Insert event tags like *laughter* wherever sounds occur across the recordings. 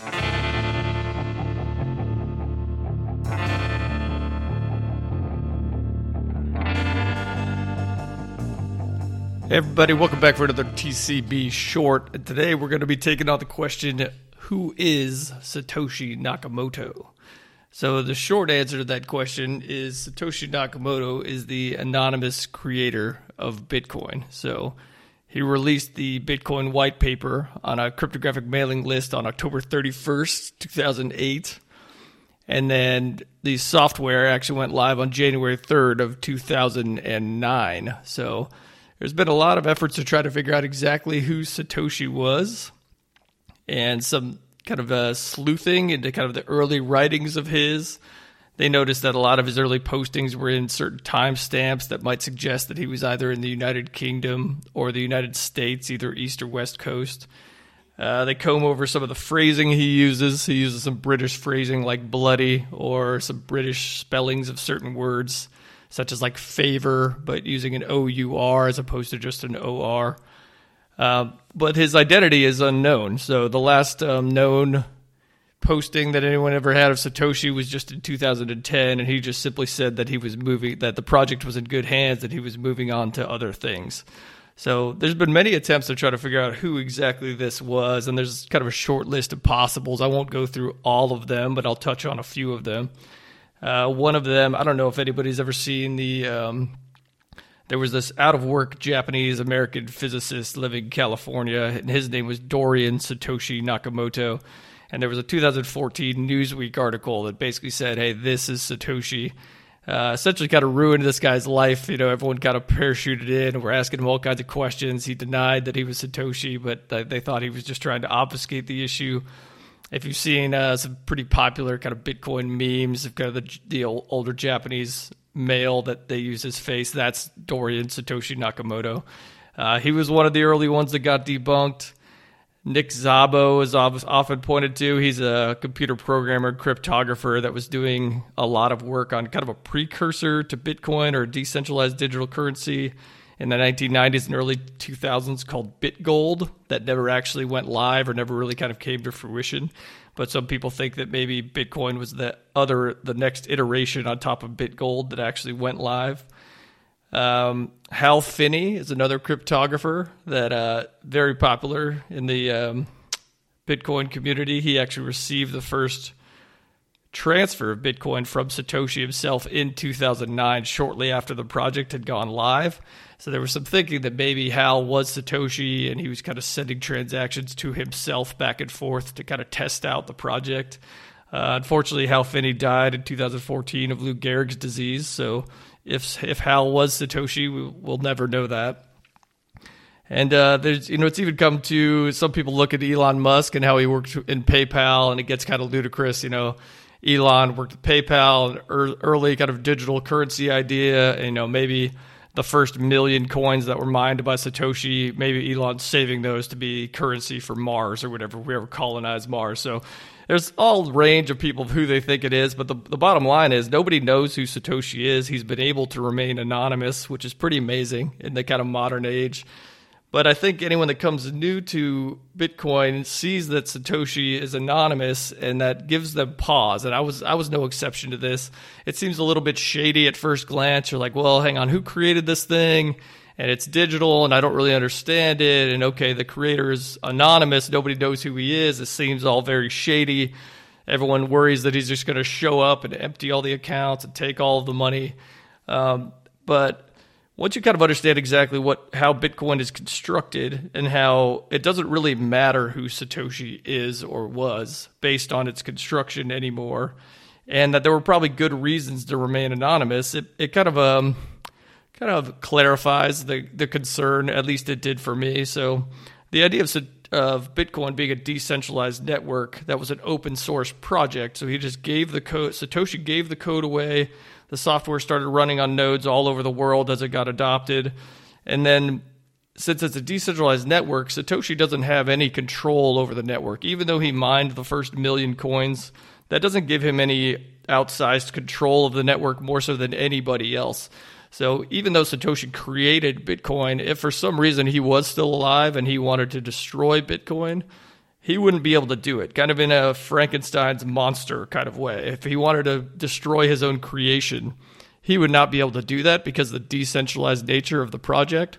Hey everybody, welcome back for another TCB short. And today we're going to be taking on the question Who is Satoshi Nakamoto? So, the short answer to that question is Satoshi Nakamoto is the anonymous creator of Bitcoin. So, he released the Bitcoin white paper on a cryptographic mailing list on October 31st, 2008. And then the software actually went live on January 3rd of 2009. So, there's been a lot of efforts to try to figure out exactly who Satoshi was and some kind of uh, sleuthing into kind of the early writings of his. They noticed that a lot of his early postings were in certain timestamps that might suggest that he was either in the United Kingdom or the United States, either East or West Coast. Uh, they comb over some of the phrasing he uses. He uses some British phrasing like bloody or some British spellings of certain words such as like favor, but using an O U R as opposed to just an O R. Uh, but his identity is unknown. So the last um, known posting that anyone ever had of Satoshi was just in 2010, and he just simply said that he was moving, that the project was in good hands, that he was moving on to other things. So there's been many attempts to try to figure out who exactly this was, and there's kind of a short list of possibles. I won't go through all of them, but I'll touch on a few of them. Uh, one of them, I don't know if anybody's ever seen the. Um, there was this out of work Japanese American physicist living in California, and his name was Dorian Satoshi Nakamoto. And there was a 2014 Newsweek article that basically said, hey, this is Satoshi. Uh, essentially, kind of ruined this guy's life. You know, everyone kind of parachuted in were asking him all kinds of questions. He denied that he was Satoshi, but they thought he was just trying to obfuscate the issue if you've seen uh, some pretty popular kind of Bitcoin memes of kind of the, the old, older Japanese male that they use his face, that's Dorian Satoshi Nakamoto. Uh, he was one of the early ones that got debunked. Nick Szabo is often pointed to. He's a computer programmer, cryptographer that was doing a lot of work on kind of a precursor to Bitcoin or decentralized digital currency in the 1990s and early 2000s called BitGold that never actually went live or never really kind of came to fruition. But some people think that maybe Bitcoin was the other, the next iteration on top of BitGold that actually went live. Um, Hal Finney is another cryptographer that uh, very popular in the um, Bitcoin community. He actually received the first transfer of Bitcoin from Satoshi himself in 2009, shortly after the project had gone live. So there was some thinking that maybe Hal was Satoshi and he was kind of sending transactions to himself back and forth to kind of test out the project. Uh, unfortunately, Hal Finney died in 2014 of Lou Gehrig's disease. So if if Hal was Satoshi, we, will never know that. And uh, there's, you know, it's even come to some people look at Elon Musk and how he worked in PayPal, and it gets kind of ludicrous. You know, Elon worked at PayPal, an early kind of digital currency idea. And, you know, maybe the first million coins that were mined by Satoshi, maybe Elon's saving those to be currency for Mars or whatever, we ever colonize Mars. So there's all range of people of who they think it is, but the, the bottom line is nobody knows who Satoshi is. He's been able to remain anonymous, which is pretty amazing in the kind of modern age. But I think anyone that comes new to Bitcoin sees that Satoshi is anonymous and that gives them pause. And I was I was no exception to this. It seems a little bit shady at first glance. You're like, well, hang on, who created this thing? And it's digital and I don't really understand it. And okay, the creator is anonymous. Nobody knows who he is. It seems all very shady. Everyone worries that he's just going to show up and empty all the accounts and take all of the money. Um, but once you kind of understand exactly what how Bitcoin is constructed and how it doesn't really matter who Satoshi is or was based on its construction anymore, and that there were probably good reasons to remain anonymous, it, it kind of um kind of clarifies the the concern. At least it did for me. So the idea of of Bitcoin being a decentralized network that was an open source project. So he just gave the code. Satoshi gave the code away the software started running on nodes all over the world as it got adopted. And then since it's a decentralized network, Satoshi doesn't have any control over the network. Even though he mined the first million coins, that doesn't give him any outsized control of the network more so than anybody else. So even though Satoshi created Bitcoin, if for some reason he was still alive and he wanted to destroy Bitcoin, he wouldn't be able to do it, kind of in a Frankenstein's monster kind of way. If he wanted to destroy his own creation, he would not be able to do that because of the decentralized nature of the project.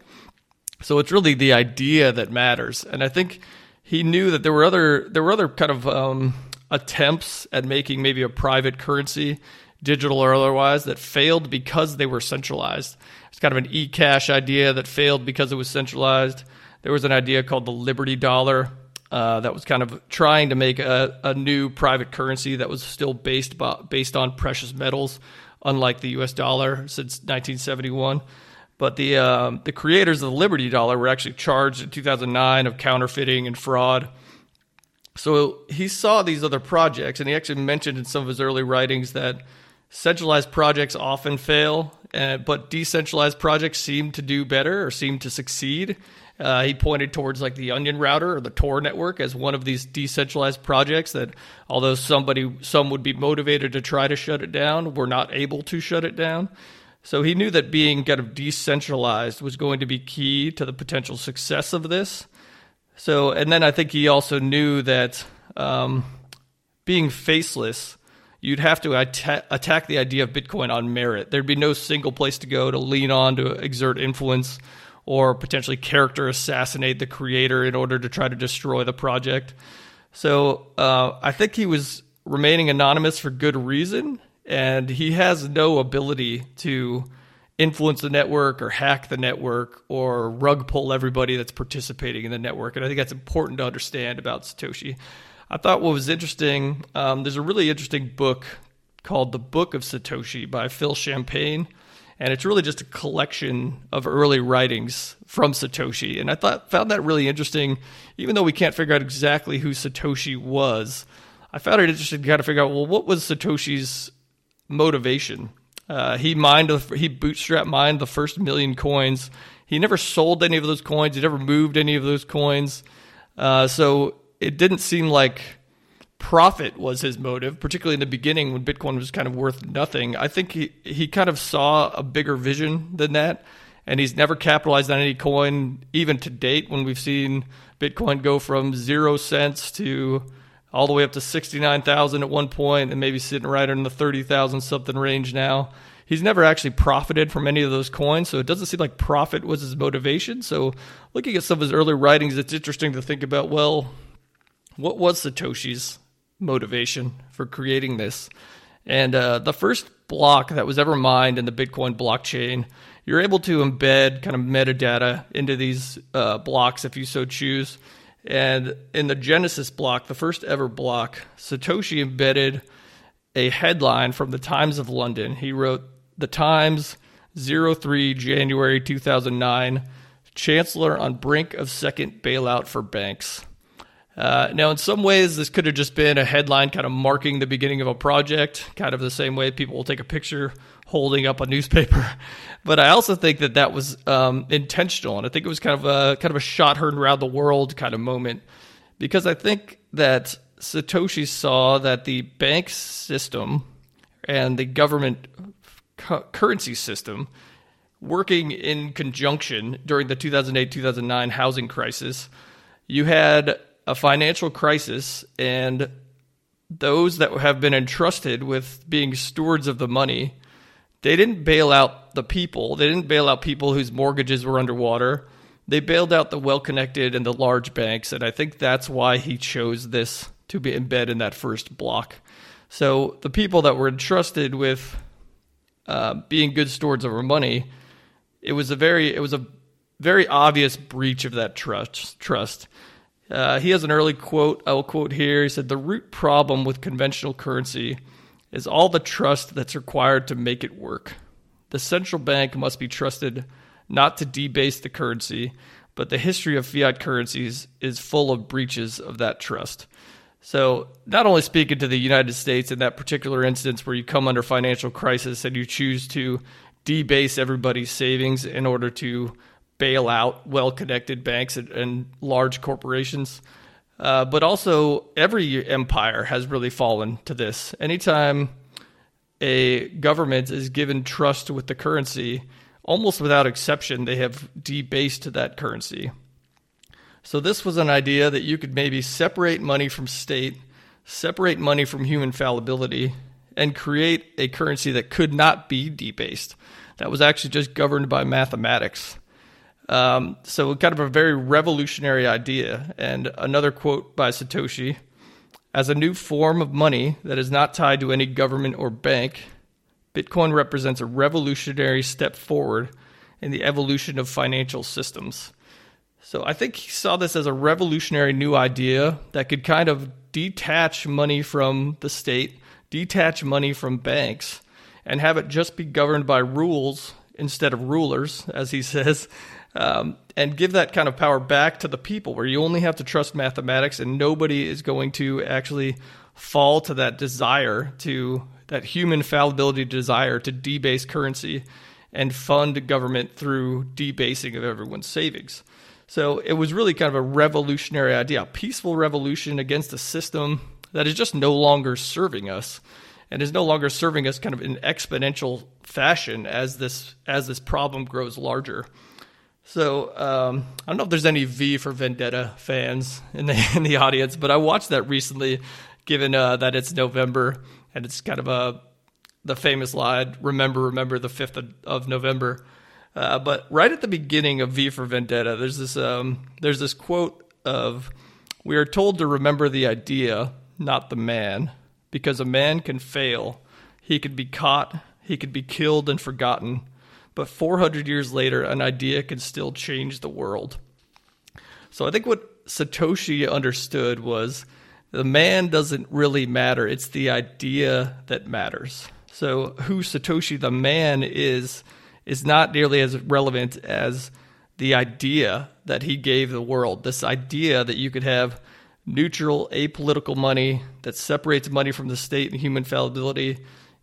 So it's really the idea that matters. And I think he knew that there were other there were other kind of um, attempts at making maybe a private currency, digital or otherwise, that failed because they were centralized. It's kind of an e-cash idea that failed because it was centralized. There was an idea called the Liberty Dollar uh, that was kind of trying to make a, a new private currency that was still based based on precious metals, unlike the U.S. dollar since 1971. But the um, the creators of the Liberty Dollar were actually charged in 2009 of counterfeiting and fraud. So he saw these other projects, and he actually mentioned in some of his early writings that centralized projects often fail, but decentralized projects seem to do better or seem to succeed. Uh, he pointed towards like the Onion router or the Tor network as one of these decentralized projects that, although somebody some would be motivated to try to shut it down, were not able to shut it down. So he knew that being kind of decentralized was going to be key to the potential success of this. So, and then I think he also knew that um, being faceless, you'd have to atta- attack the idea of Bitcoin on merit. There'd be no single place to go to lean on to exert influence or potentially character assassinate the creator in order to try to destroy the project. So uh, I think he was remaining anonymous for good reason, and he has no ability to influence the network or hack the network or rug pull everybody that's participating in the network. And I think that's important to understand about Satoshi. I thought what was interesting, um, there's a really interesting book called The Book of Satoshi by Phil Champagne and it's really just a collection of early writings from Satoshi. And I thought found that really interesting, even though we can't figure out exactly who Satoshi was. I found it interesting to kind of figure out well, what was Satoshi's motivation? Uh, he mined, he bootstrap mined the first million coins. He never sold any of those coins. He never moved any of those coins. Uh, so it didn't seem like profit was his motive, particularly in the beginning when Bitcoin was kind of worth nothing. I think he, he kind of saw a bigger vision than that. And he's never capitalized on any coin, even to date, when we've seen Bitcoin go from zero cents to all the way up to 69,000 at one point and maybe sitting right in the 30,000 something range now. He's never actually profited from any of those coins, so it doesn't seem like profit was his motivation. So, looking at some of his early writings, it's interesting to think about well, what was Satoshi's motivation for creating this. And uh, the first block that was ever mined in the Bitcoin blockchain, you're able to embed kind of metadata into these uh, blocks if you so choose. And in the Genesis block, the first ever block, Satoshi embedded a headline from the Times of London. He wrote, The Times, 03 January 2009, Chancellor on brink of second bailout for banks. Uh, now, in some ways, this could have just been a headline kind of marking the beginning of a project, kind of the same way people will take a picture holding up a newspaper. *laughs* But I also think that that was um, intentional, and I think it was kind of a kind of a shot heard around the world kind of moment, because I think that Satoshi saw that the bank system and the government cu- currency system working in conjunction during the 2008 2009 housing crisis. You had a financial crisis and those that have been entrusted with being stewards of the money, they didn't bail out the people. They didn't bail out people whose mortgages were underwater. They bailed out the well connected and the large banks. And I think that's why he chose this to be embed in that first block. So the people that were entrusted with uh, being good stewards of our money, it was a very it was a very obvious breach of that trust trust. Uh, he has an early quote. I will quote here. He said, The root problem with conventional currency is all the trust that's required to make it work. The central bank must be trusted not to debase the currency, but the history of fiat currencies is full of breaches of that trust. So, not only speaking to the United States in that particular instance where you come under financial crisis and you choose to debase everybody's savings in order to bail out well connected banks and, and, large corporations. Uh, but also, every empire has really fallen to this. Anytime a government is given trust with the currency, almost without exception, they have debased that currency. So this was an idea that you could maybe separate money from state, separate money from human fallibility, and create a currency that could not be debased. That was actually just governed by mathematics. Um, so, kind of a very revolutionary idea. And another quote by Satoshi As a new form of money that is not tied to any government or bank, Bitcoin represents a revolutionary step forward in the evolution of financial systems. So I think he saw this as a revolutionary new idea that could kind of detach money from the state, detach money from banks, and have it just be governed by rules instead of rulers, as he *laughs* says, um, and give that kind of power back to the people where you only have to trust mathematics and nobody is going to actually fall to that desire to that human fallibility desire to debase currency and fund government through debasing of everyone's savings. So it was really kind of a revolutionary idea, a peaceful revolution against a system that is just no longer serving us and is no longer serving us kind of in exponential fashion as this as this problem grows larger. So um, I don't know if there's any V for Vendetta fans in the *laughs* in the audience, but I watched that recently, given uh, that it's November and it's kind of a the famous line "Remember, remember the fifth of, of November." Uh, but right at the beginning of V for Vendetta, there's this um, there's this quote of "We are told to remember the idea, not the man, because a man can fail. He could be caught, he could be killed and forgotten, but 400 years later, an idea can still change the world." So I think what Satoshi understood was the man doesn't really matter; it's the idea that matters. So who Satoshi the man is is not nearly as relevant as the idea that he gave the world. This idea that you could have neutral, apolitical money that separates money from the state and human fallibility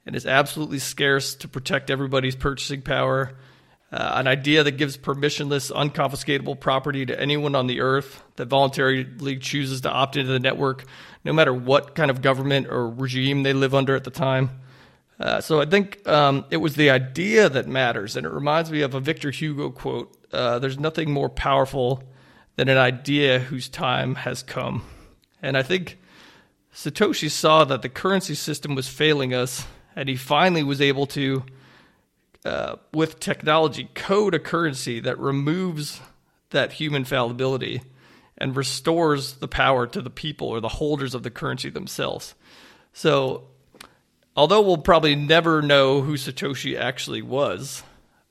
and is absolutely scarce to protect everybody's purchasing power. Uh, an idea that gives permissionless, unconfiscatable property to anyone on the earth that voluntarily chooses to opt into the network, no matter what kind of government or regime they live under at the time. Uh, so I think um, it was the idea that matters, and it reminds me of a Victor Hugo quote: uh, "There's nothing more powerful than an idea whose time has come." And I think Satoshi saw that the currency system was failing us, and he finally was able to, uh, with technology, code a currency that removes that human fallibility and restores the power to the people or the holders of the currency themselves. So although we'll probably never know who Satoshi actually was,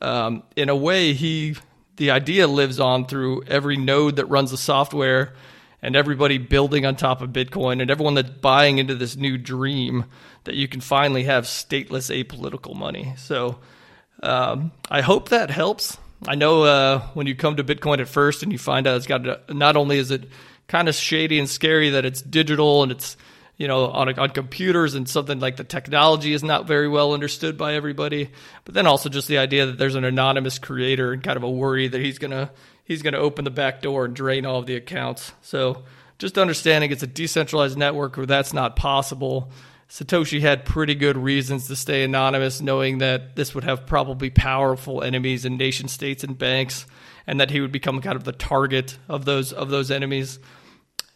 um, in a way, he the idea lives on through every node that runs the software and everybody building on top of Bitcoin and everyone that's buying into this new dream that you can finally have stateless apolitical money. So um, I hope that helps. I know uh, when you come to Bitcoin at first and you find out it's got not only is it kind of shady and scary that it's digital and it's you know, on, on computers and something like the technology is not very well understood by everybody. But then also just the idea that there's an anonymous creator and kind of a worry that he's gonna he's gonna open the back door and drain all of the accounts. So just understanding it's a decentralized network where that's not possible. Satoshi had pretty good reasons to stay anonymous, knowing that this would have probably powerful enemies in nation states and banks, and that he would become kind of the target of those of those enemies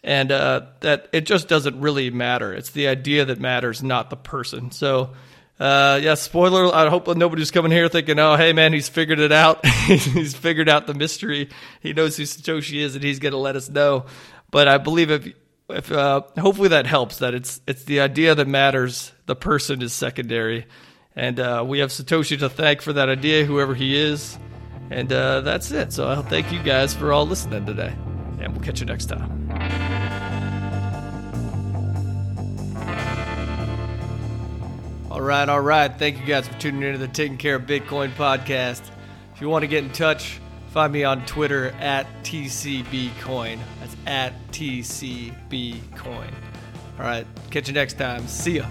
and uh, that it just doesn't really matter. It's the idea that matters, not the person. So, uh, yeah, spoiler. I hope nobody's coming here thinking, "Oh, hey, man, he's figured it out. *laughs* he's figured out the mystery. He knows who Satoshi is, and he's going to let us know." But I believe if if uh, hopefully that helps. That it's it's the idea that matters. The person is secondary, and uh, we have Satoshi to thank for that idea, whoever he is. And uh, that's it. So I'll thank you guys for all listening today, and we'll catch you next time. All right, all right. Thank you guys for tuning into the Taking Care of Bitcoin podcast. If you want to get in touch, find me on Twitter at TCBCoin. That's at TCBCoin. All right, catch you next time. See ya.